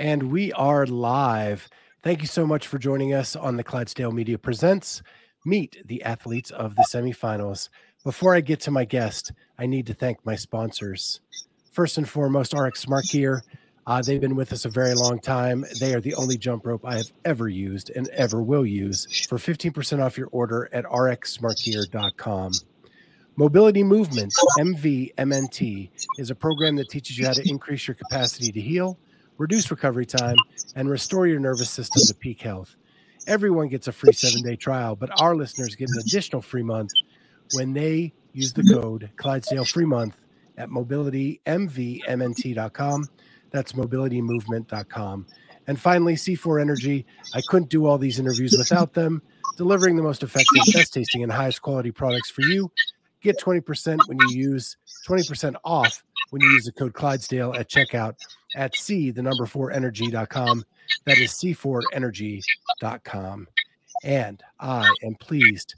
And we are live. Thank you so much for joining us on the Clydesdale Media Presents Meet the Athletes of the Semifinals. Before I get to my guest, I need to thank my sponsors. First and foremost, RX Smart Gear. Uh, they've been with us a very long time. They are the only jump rope I have ever used and ever will use. For 15% off your order at rxsmartgear.com. Mobility Movement, MVMNT, is a program that teaches you how to increase your capacity to heal reduce recovery time, and restore your nervous system to peak health. Everyone gets a free seven day trial, but our listeners get an additional free month when they use the code Clydesdale free month at mobilitymvmnt.com. That's mobilitymovement.com. And finally, C4 Energy. I couldn't do all these interviews without them, delivering the most effective, best tasting, and highest quality products for you. Get 20% when you use 20% off when you use the code Clydesdale at checkout at C, the number four energy.com. That is C4energy.com. And I am pleased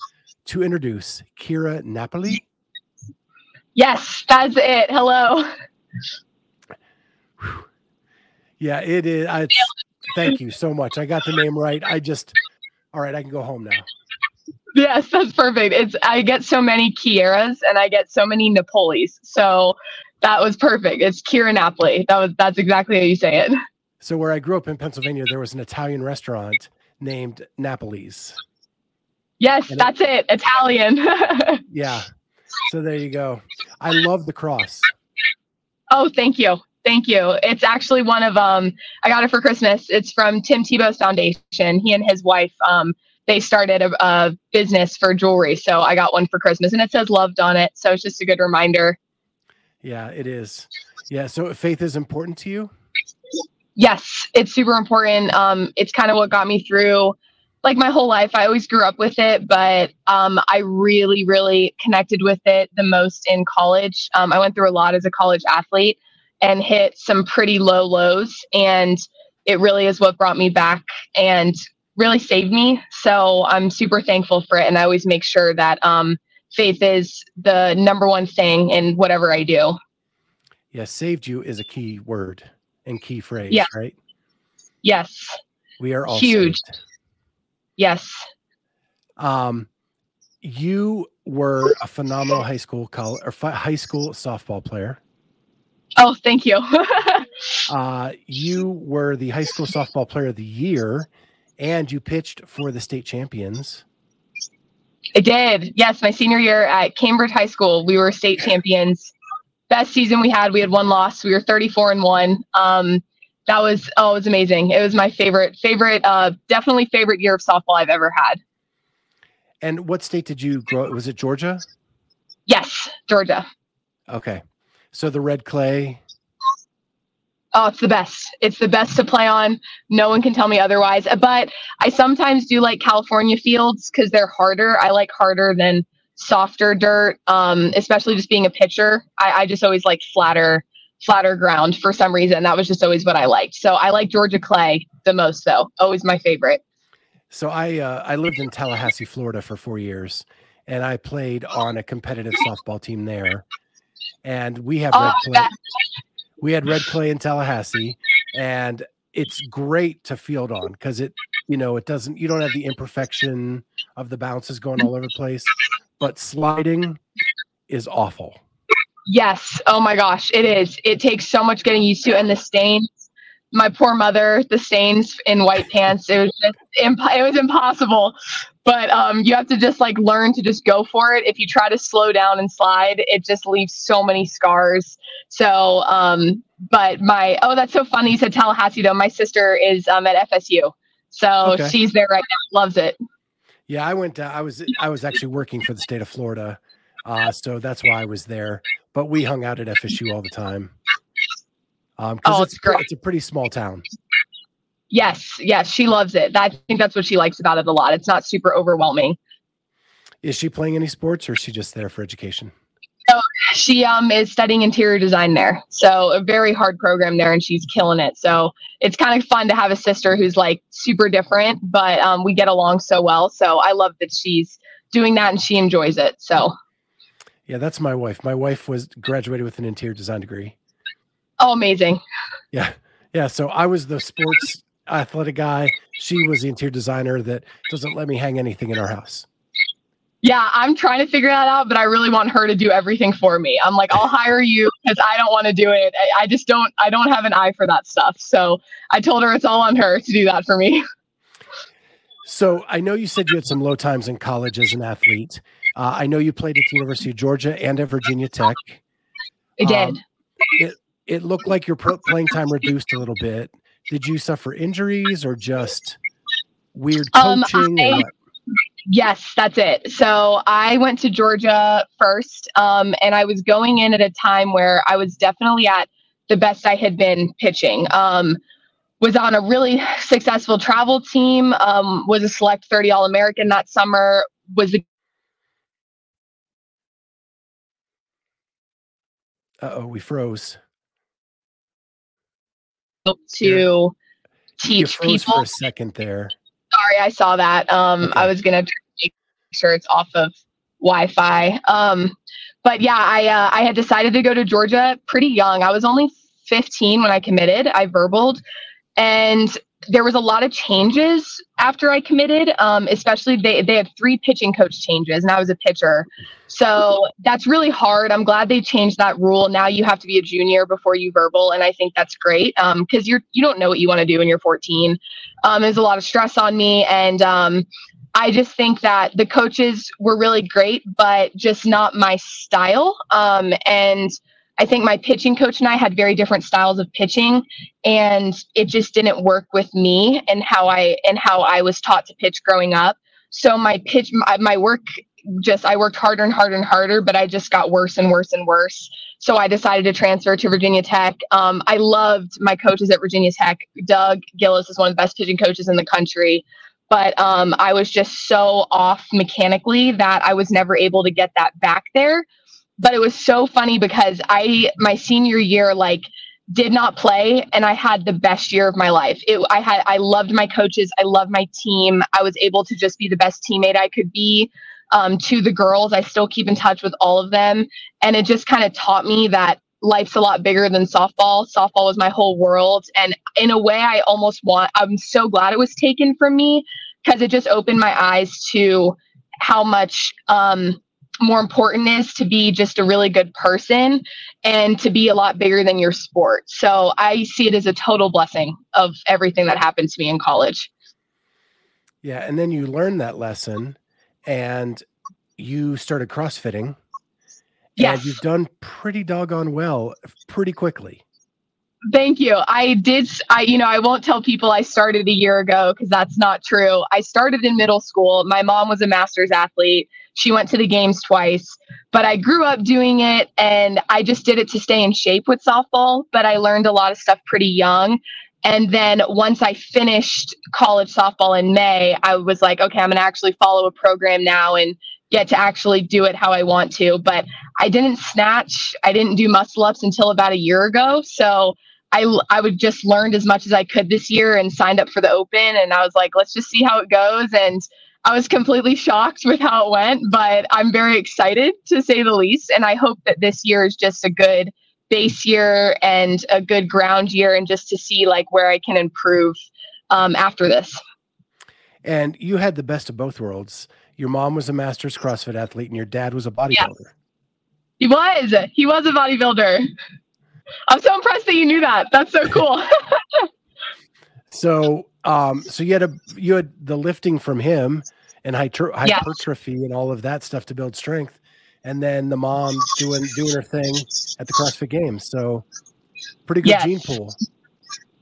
to introduce Keara Napoli. Yes, that's it. Hello. Yeah, it is. I, thank you so much. I got the name right. I just, all right, I can go home now. Yes, that's perfect. It's I get so many Kieras and I get so many Napolis. So that was perfect. It's Keara Napoli. That was that's exactly how you say it. So where I grew up in Pennsylvania, there was an Italian restaurant named Napoli's. Yes, and that's it. it. Italian. yeah. So there you go. I love the cross. Oh, thank you. Thank you. It's actually one of um I got it for Christmas. It's from Tim Tebow's foundation. He and his wife um they started a, a business for jewelry. So I got one for Christmas and it says loved on it. So it's just a good reminder yeah, it is. Yeah. So faith is important to you? Yes, it's super important. Um, it's kind of what got me through like my whole life. I always grew up with it, but um, I really, really connected with it the most in college. Um, I went through a lot as a college athlete and hit some pretty low lows. And it really is what brought me back and really saved me. So I'm super thankful for it. And I always make sure that um, faith is the number one thing in whatever I do. Yeah, saved you is a key word and key phrase, yeah. right? Yes. We are all huge. Saved. Yes. Um, you were a phenomenal high school college or high school softball player. Oh, thank you. uh, you were the high school softball player of the year, and you pitched for the state champions. I did. Yes, my senior year at Cambridge High School, we were state champions. Best season we had. We had one loss. We were 34 and one. Um, that was oh, it was amazing. It was my favorite, favorite, uh, definitely favorite year of softball I've ever had. And what state did you grow? Was it Georgia? Yes, Georgia. Okay, so the red clay Oh, it's the best. It's the best to play on. No one can tell me otherwise. But I sometimes do like California fields because they're harder. I like harder than softer dirt. Um, especially just being a pitcher. I, I just always like flatter, flatter ground for some reason. That was just always what I liked. So I like Georgia clay the most, though. Always my favorite. So I uh, I lived in Tallahassee, Florida, for four years, and I played on a competitive softball team there. And we have oh, red clay we had red clay in Tallahassee, and it's great to field on because it, you know, it doesn't, you don't have the imperfection of the bounces going all over the place, but sliding is awful. Yes. Oh my gosh, it is. It takes so much getting used to, and the stains. My poor mother, the stains in white pants. It was just, imp- it was impossible but um, you have to just like learn to just go for it. If you try to slow down and slide, it just leaves so many scars. So, um, but my oh, that's so funny. You said Tallahassee though. My sister is um, at FSU, so okay. she's there right now. Loves it. Yeah, I went. Uh, I was I was actually working for the state of Florida, uh, so that's why I was there. But we hung out at FSU all the time. Um, oh, it's, it's great. It's a pretty small town. Yes, yes, she loves it. I think that's what she likes about it a lot. It's not super overwhelming. Is she playing any sports or is she just there for education? So she um is studying interior design there. So a very hard program there and she's killing it. So it's kind of fun to have a sister who's like super different, but um we get along so well. So I love that she's doing that and she enjoys it. So Yeah, that's my wife. My wife was graduated with an interior design degree. Oh, amazing. Yeah. Yeah, so I was the sports athletic guy. She was the interior designer that doesn't let me hang anything in our house. Yeah, I'm trying to figure that out, but I really want her to do everything for me. I'm like, I'll hire you because I don't want to do it. I, I just don't. I don't have an eye for that stuff. So I told her it's all on her to do that for me. So I know you said you had some low times in college as an athlete. Uh, I know you played at the University of Georgia and at Virginia Tech. I did. Um, it, it looked like your playing time reduced a little bit. Did you suffer injuries or just weird coaching? Um, I, yes, that's it. So I went to Georgia first, um, and I was going in at a time where I was definitely at the best I had been pitching. Um, was on a really successful travel team. Um, was a select 30 All American that summer. Was a oh, we froze. To teach people for a second there. Sorry, I saw that. Um, okay. I was gonna make sure it's off of Wi-Fi. Um, but yeah, I uh, I had decided to go to Georgia pretty young. I was only 15 when I committed. I verbaled, and there was a lot of changes after I committed. Um, especially they they had three pitching coach changes, and I was a pitcher, so that's really hard. I'm glad they changed that rule. Now you have to be a junior before you verbal, and I think that's great because um, you're you don't know what you want to do when you're 14. Um, there's a lot of stress on me, and um, I just think that the coaches were really great, but just not my style. Um, and I think my pitching coach and I had very different styles of pitching and it just didn't work with me and how I and how I was taught to pitch growing up. So my pitch my, my work just I worked harder and harder and harder, but I just got worse and worse and worse. So I decided to transfer to Virginia Tech. Um, I loved my coaches at Virginia Tech. Doug Gillis is one of the best pitching coaches in the country, but um, I was just so off mechanically that I was never able to get that back there but it was so funny because I my senior year like did not play and I had the best year of my life. It, I had I loved my coaches, I loved my team. I was able to just be the best teammate I could be um, to the girls. I still keep in touch with all of them, and it just kind of taught me that life's a lot bigger than softball. Softball was my whole world, and in a way, I almost want. I'm so glad it was taken from me because it just opened my eyes to how much um, more important is to be just a really good person and to be a lot bigger than your sport. So I see it as a total blessing of everything that happened to me in college. Yeah. And then you learn that lesson and you started CrossFitting. Yes. And you've done pretty doggone well pretty quickly. Thank you. I did. I, you know, I won't tell people I started a year ago because that's not true. I started in middle school. My mom was a master's athlete. She went to the games twice, but I grew up doing it and I just did it to stay in shape with softball. But I learned a lot of stuff pretty young. And then once I finished college softball in May, I was like, okay, I'm going to actually follow a program now and get to actually do it how I want to. But I didn't snatch, I didn't do muscle ups until about a year ago. So I, I would just learned as much as I could this year and signed up for the open. And I was like, let's just see how it goes. And I was completely shocked with how it went, but I'm very excited to say the least. And I hope that this year is just a good base year and a good ground year and just to see like where I can improve um, after this. And you had the best of both worlds. Your mom was a master's CrossFit athlete and your dad was a bodybuilder. Yeah. He was. He was a bodybuilder. I'm so impressed that you knew that. That's so cool. so, um, so you had a you had the lifting from him and hyper, hypertrophy and all of that stuff to build strength, and then the mom doing doing her thing at the CrossFit Games. So, pretty good yes. gene pool.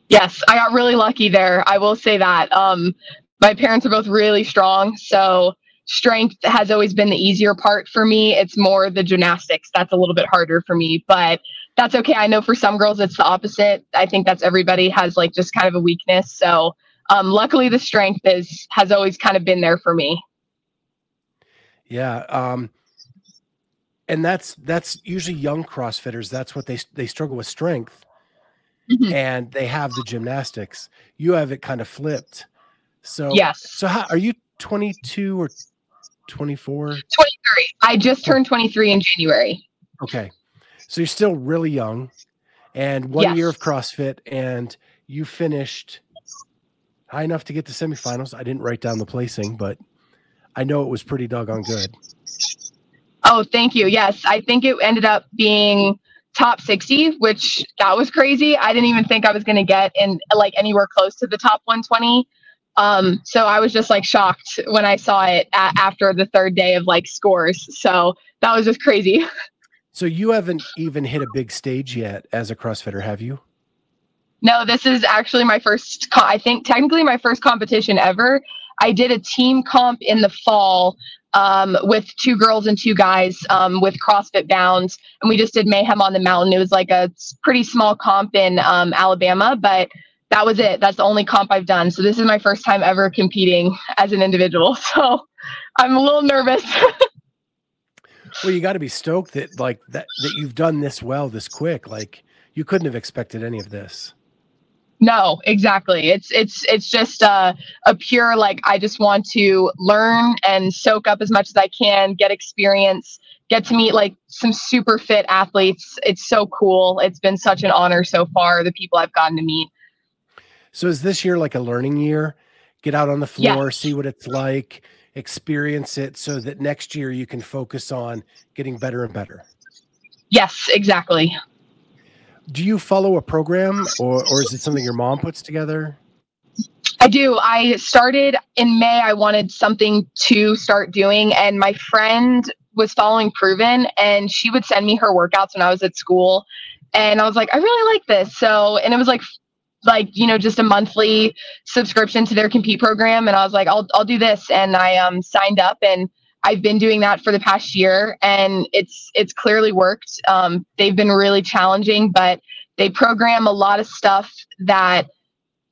Yes, I got really lucky there. I will say that. Um, my parents are both really strong, so strength has always been the easier part for me. It's more the gymnastics that's a little bit harder for me, but that's okay. I know for some girls it's the opposite. I think that's everybody has like just kind of a weakness. So um, luckily the strength is has always kind of been there for me. Yeah. Um, and that's that's usually young CrossFitters. That's what they they struggle with strength, mm-hmm. and they have the gymnastics. You have it kind of flipped. So yes. So how are you? Twenty two or 24? 23. I just turned 23 in January. Okay. So you're still really young and one yes. year of CrossFit and you finished high enough to get to semifinals. I didn't write down the placing, but I know it was pretty doggone good. Oh, thank you. Yes, I think it ended up being top 60, which that was crazy. I didn't even think I was going to get in like anywhere close to the top 120. Um, so I was just like shocked when I saw it a- after the third day of like scores. So that was just crazy. So you haven't even hit a big stage yet as a CrossFitter, have you? No, this is actually my first, co- I think technically my first competition ever. I did a team comp in the fall um, with two girls and two guys um, with CrossFit Bounds, and we just did Mayhem on the Mountain. It was like a pretty small comp in um, Alabama, but that was it. That's the only comp I've done. So this is my first time ever competing as an individual. So I'm a little nervous. Well, you got to be stoked that like that that you've done this well this quick. Like you couldn't have expected any of this. No, exactly. It's it's it's just uh, a pure like I just want to learn and soak up as much as I can, get experience, get to meet like some super fit athletes. It's so cool. It's been such an honor so far. The people I've gotten to meet. So is this year like a learning year? Get out on the floor, see what it's like, experience it so that next year you can focus on getting better and better. Yes, exactly. Do you follow a program or or is it something your mom puts together? I do. I started in May. I wanted something to start doing, and my friend was following Proven, and she would send me her workouts when I was at school, and I was like, I really like this. So, and it was like, like you know, just a monthly subscription to their compete program, and I was like, I'll I'll do this, and I um signed up, and I've been doing that for the past year, and it's it's clearly worked. Um, they've been really challenging, but they program a lot of stuff that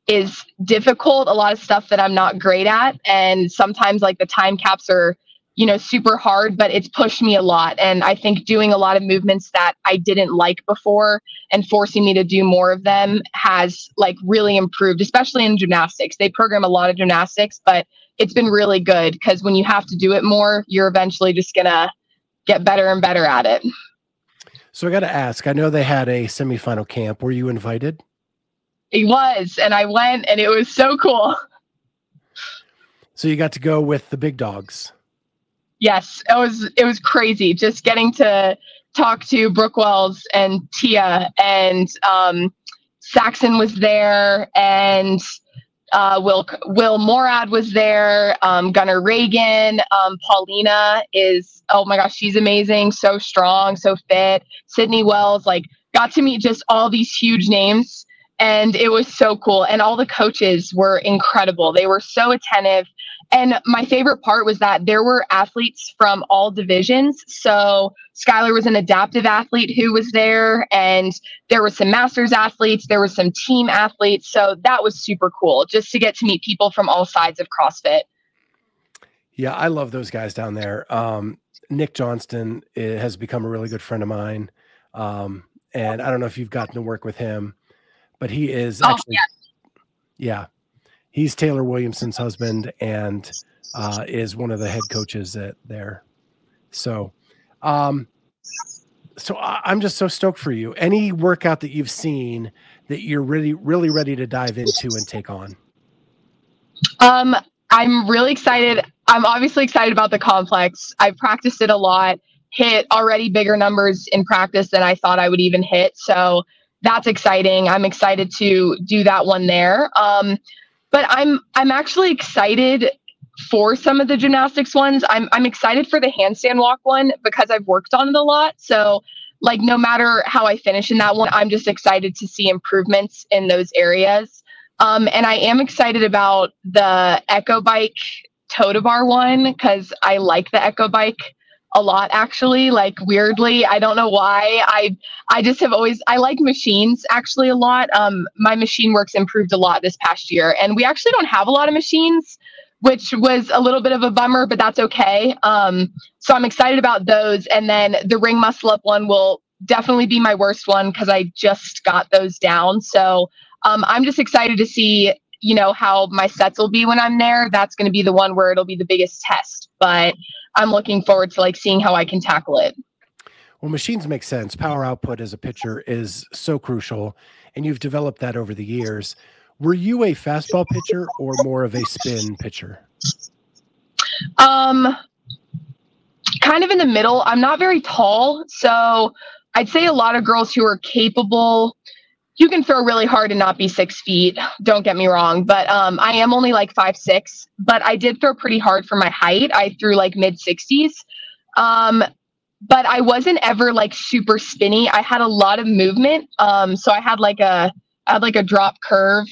is difficult a lot of stuff that i'm not great at. And sometimes like the time caps are you know super hard but it's pushed me a lot and i think doing a lot of movements that i didn't like before and forcing me to do more of them has like really improved especially in gymnastics they program a lot of gymnastics but it's been really good because when you have to do it more you're eventually just gonna get better and better at it So I got to ask. I know they had a semifinal camp. Were you invited? it was and i went and it was so cool So you got to go with the big dogs. Yes, it was it was crazy just getting to talk to Brooke Wells and Tia and um, Saxon was there and uh, Will Will Moorad was there. Um, Gunnar Reagan, um, Paulina is oh my gosh, she's amazing, so strong, so fit. Sydney Wells, like got to meet just all these huge names, and it was so cool. And all the coaches were incredible. They were so attentive. And my favorite part was that there were athletes from all divisions. So Skylar was an adaptive athlete who was there, and there were some masters athletes, there were some team athletes. So that was super cool just to get to meet people from all sides of CrossFit. Yeah, I love those guys down there. Um, Nick Johnston eh, has become a really good friend of mine. Um, and I don't know if you've gotten to work with him, but he is Oh, actually, yeah, he's Taylor Williamson's husband and uh, is one of the head coaches at there. So, um, so I, I'm just so stoked for you. Any workout that you've seen that you're really, really ready to dive into and take on? Um, I'm really excited. I'm obviously excited about the complex. I've practiced it a lot, hit already bigger numbers in practice than I thought I would even hit. So that's exciting. I'm excited to do that one there. Um, but I'm I'm actually excited for some of the gymnastics ones. I'm I'm excited for the handstand walk one because I've worked on it a lot. So like no matter how I finish in that one, I'm just excited to see improvements in those areas. Um, and I am excited about the Echo Bike Toda Bar one because I like the Echo Bike a lot actually like weirdly. I don't know why. I i just have always i like machines actually a lot. Um my machine works improved a lot this past year and we actually don't have a lot of machines which was a little bit of a bummer but that's okay. Um so i'm excited about those and then the ring muscle up one will definitely be my worst one because i just got those down. So um i'm just excited to see you know how my sets will be when i'm there. That's going to be the one where it'll be the biggest test but I'm looking forward to like seeing how I can tackle it. Well, machines make sense. Power output as a pitcher is so crucial. and you've developed that over the years. Were you a fastball pitcher or more of a spin pitcher? Um, kind of in the middle. I'm not very tall, so I'd say a lot of girls who are capable. You can throw really hard and not be six feet. Don't get me wrong, but um, I am only like five six. But I did throw pretty hard for my height. I threw like mid sixties. Um, but I wasn't ever like super spinny. I had a lot of movement. Um, so I had like a I had like a drop curve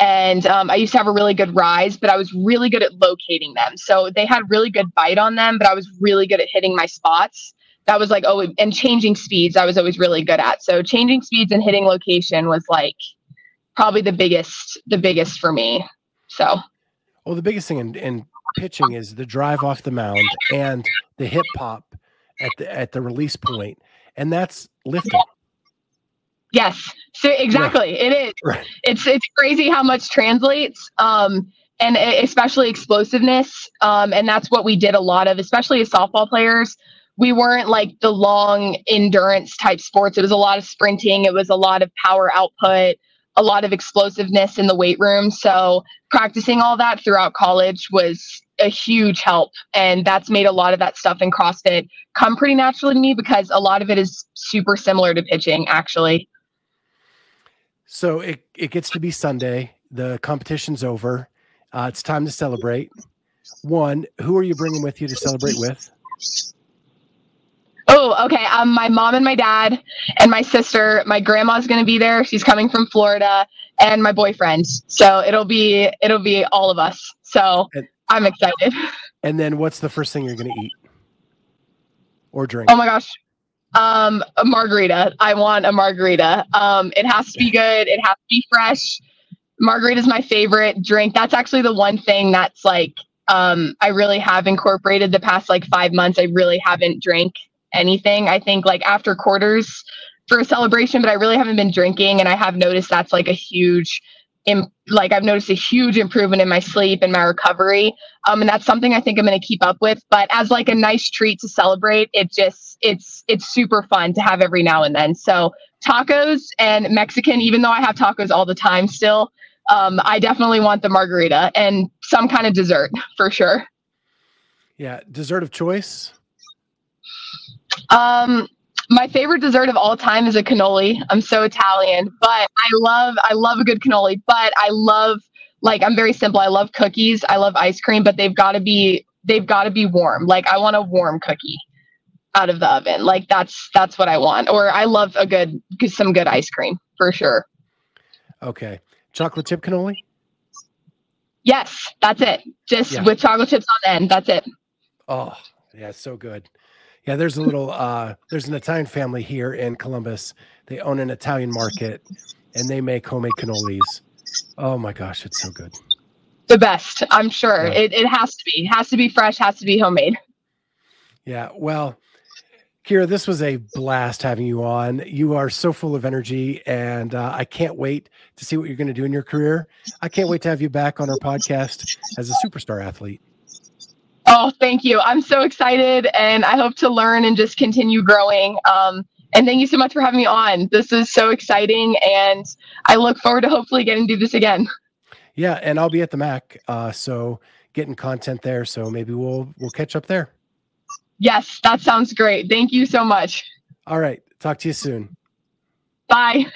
and um, I used to have a really good rise, but I was really good at locating them. So they had really good bite on them, but I was really good at hitting my spots. That was like oh, and changing speeds. I was always really good at. So changing speeds and hitting location was like probably the biggest, the biggest for me. So, well, the biggest thing in, in pitching is the drive off the mound and the hip pop at the at the release point, and that's lifting. Yes. So exactly, it is. Right. It's it's crazy how much translates. Um, and especially explosiveness. Um, and that's what we did a lot of, especially as softball players. We weren't like the long endurance type sports. It was a lot of sprinting. It was a lot of power output, a lot of explosiveness in the weight room. So practicing all that throughout college was a huge help. And that's made a lot of that stuff in CrossFit come pretty naturally to me because a lot of it is super similar to pitching, actually. So it, it gets to be Sunday. The competition's over. Uh, it's time to celebrate. One, who are you bringing with you to celebrate with? Oh, okay. Um, my mom and my dad and my sister. My grandma's going to be there. She's coming from Florida, and my boyfriend. So it'll be it'll be all of us. So and, I'm excited. And then, what's the first thing you're going to eat or drink? Oh my gosh, um, a margarita. I want a margarita. Um, it has to be good. It has to be fresh. Margarita is my favorite drink. That's actually the one thing that's like um, I really have incorporated the past like five months. I really haven't drank anything. I think like after quarters for a celebration, but I really haven't been drinking, and I have noticed that's like a huge in, like I've noticed a huge improvement in my sleep and my recovery. Um, and that's something I think I'm going to keep up with. But as like a nice treat to celebrate, it just it's it's super fun to have every now and then. So tacos and Mexican, even though I have tacos all the time still, um, I definitely want the margarita and some kind of dessert for sure. Yeah, dessert of choice. Um, my favorite dessert of all time is a cannoli. I'm so Italian, but I love I love a good cannoli. But I love like I'm very simple. I love cookies. I love ice cream, but they've got to be they've got to be warm. Like I want a warm cookie out of the oven. Like that's that's what I want. Or I love a good some good ice cream for sure. Okay. Chocolate chip cannoli? Yes, that's it. Just yeah. with chocolate chips on the end. That's it. Oh, yeah, so good. Yeah, there's a little uh there's an Italian family here in Columbus. They own an Italian market and they make homemade cannolis. Oh my gosh, it's so good. The best, I'm sure. Yeah. It it has to be. It has to be fresh, has to be homemade. Yeah, well, Keara, this was a blast having you on. You are so full of energy, and uh, I can't wait to see what you're going to do in your career. I can't wait to have you back on our podcast as a superstar athlete. Oh, thank you. I'm so excited and I hope to learn and just continue growing. Um, and thank you so much for having me on. This is so exciting and I look forward to hopefully getting to do this again. Yeah, and I'll be at the Mac. Uh, so getting content there. So maybe we'll we'll catch up there. Yes, that sounds great. Thank you so much. All right. Talk to you soon. Bye.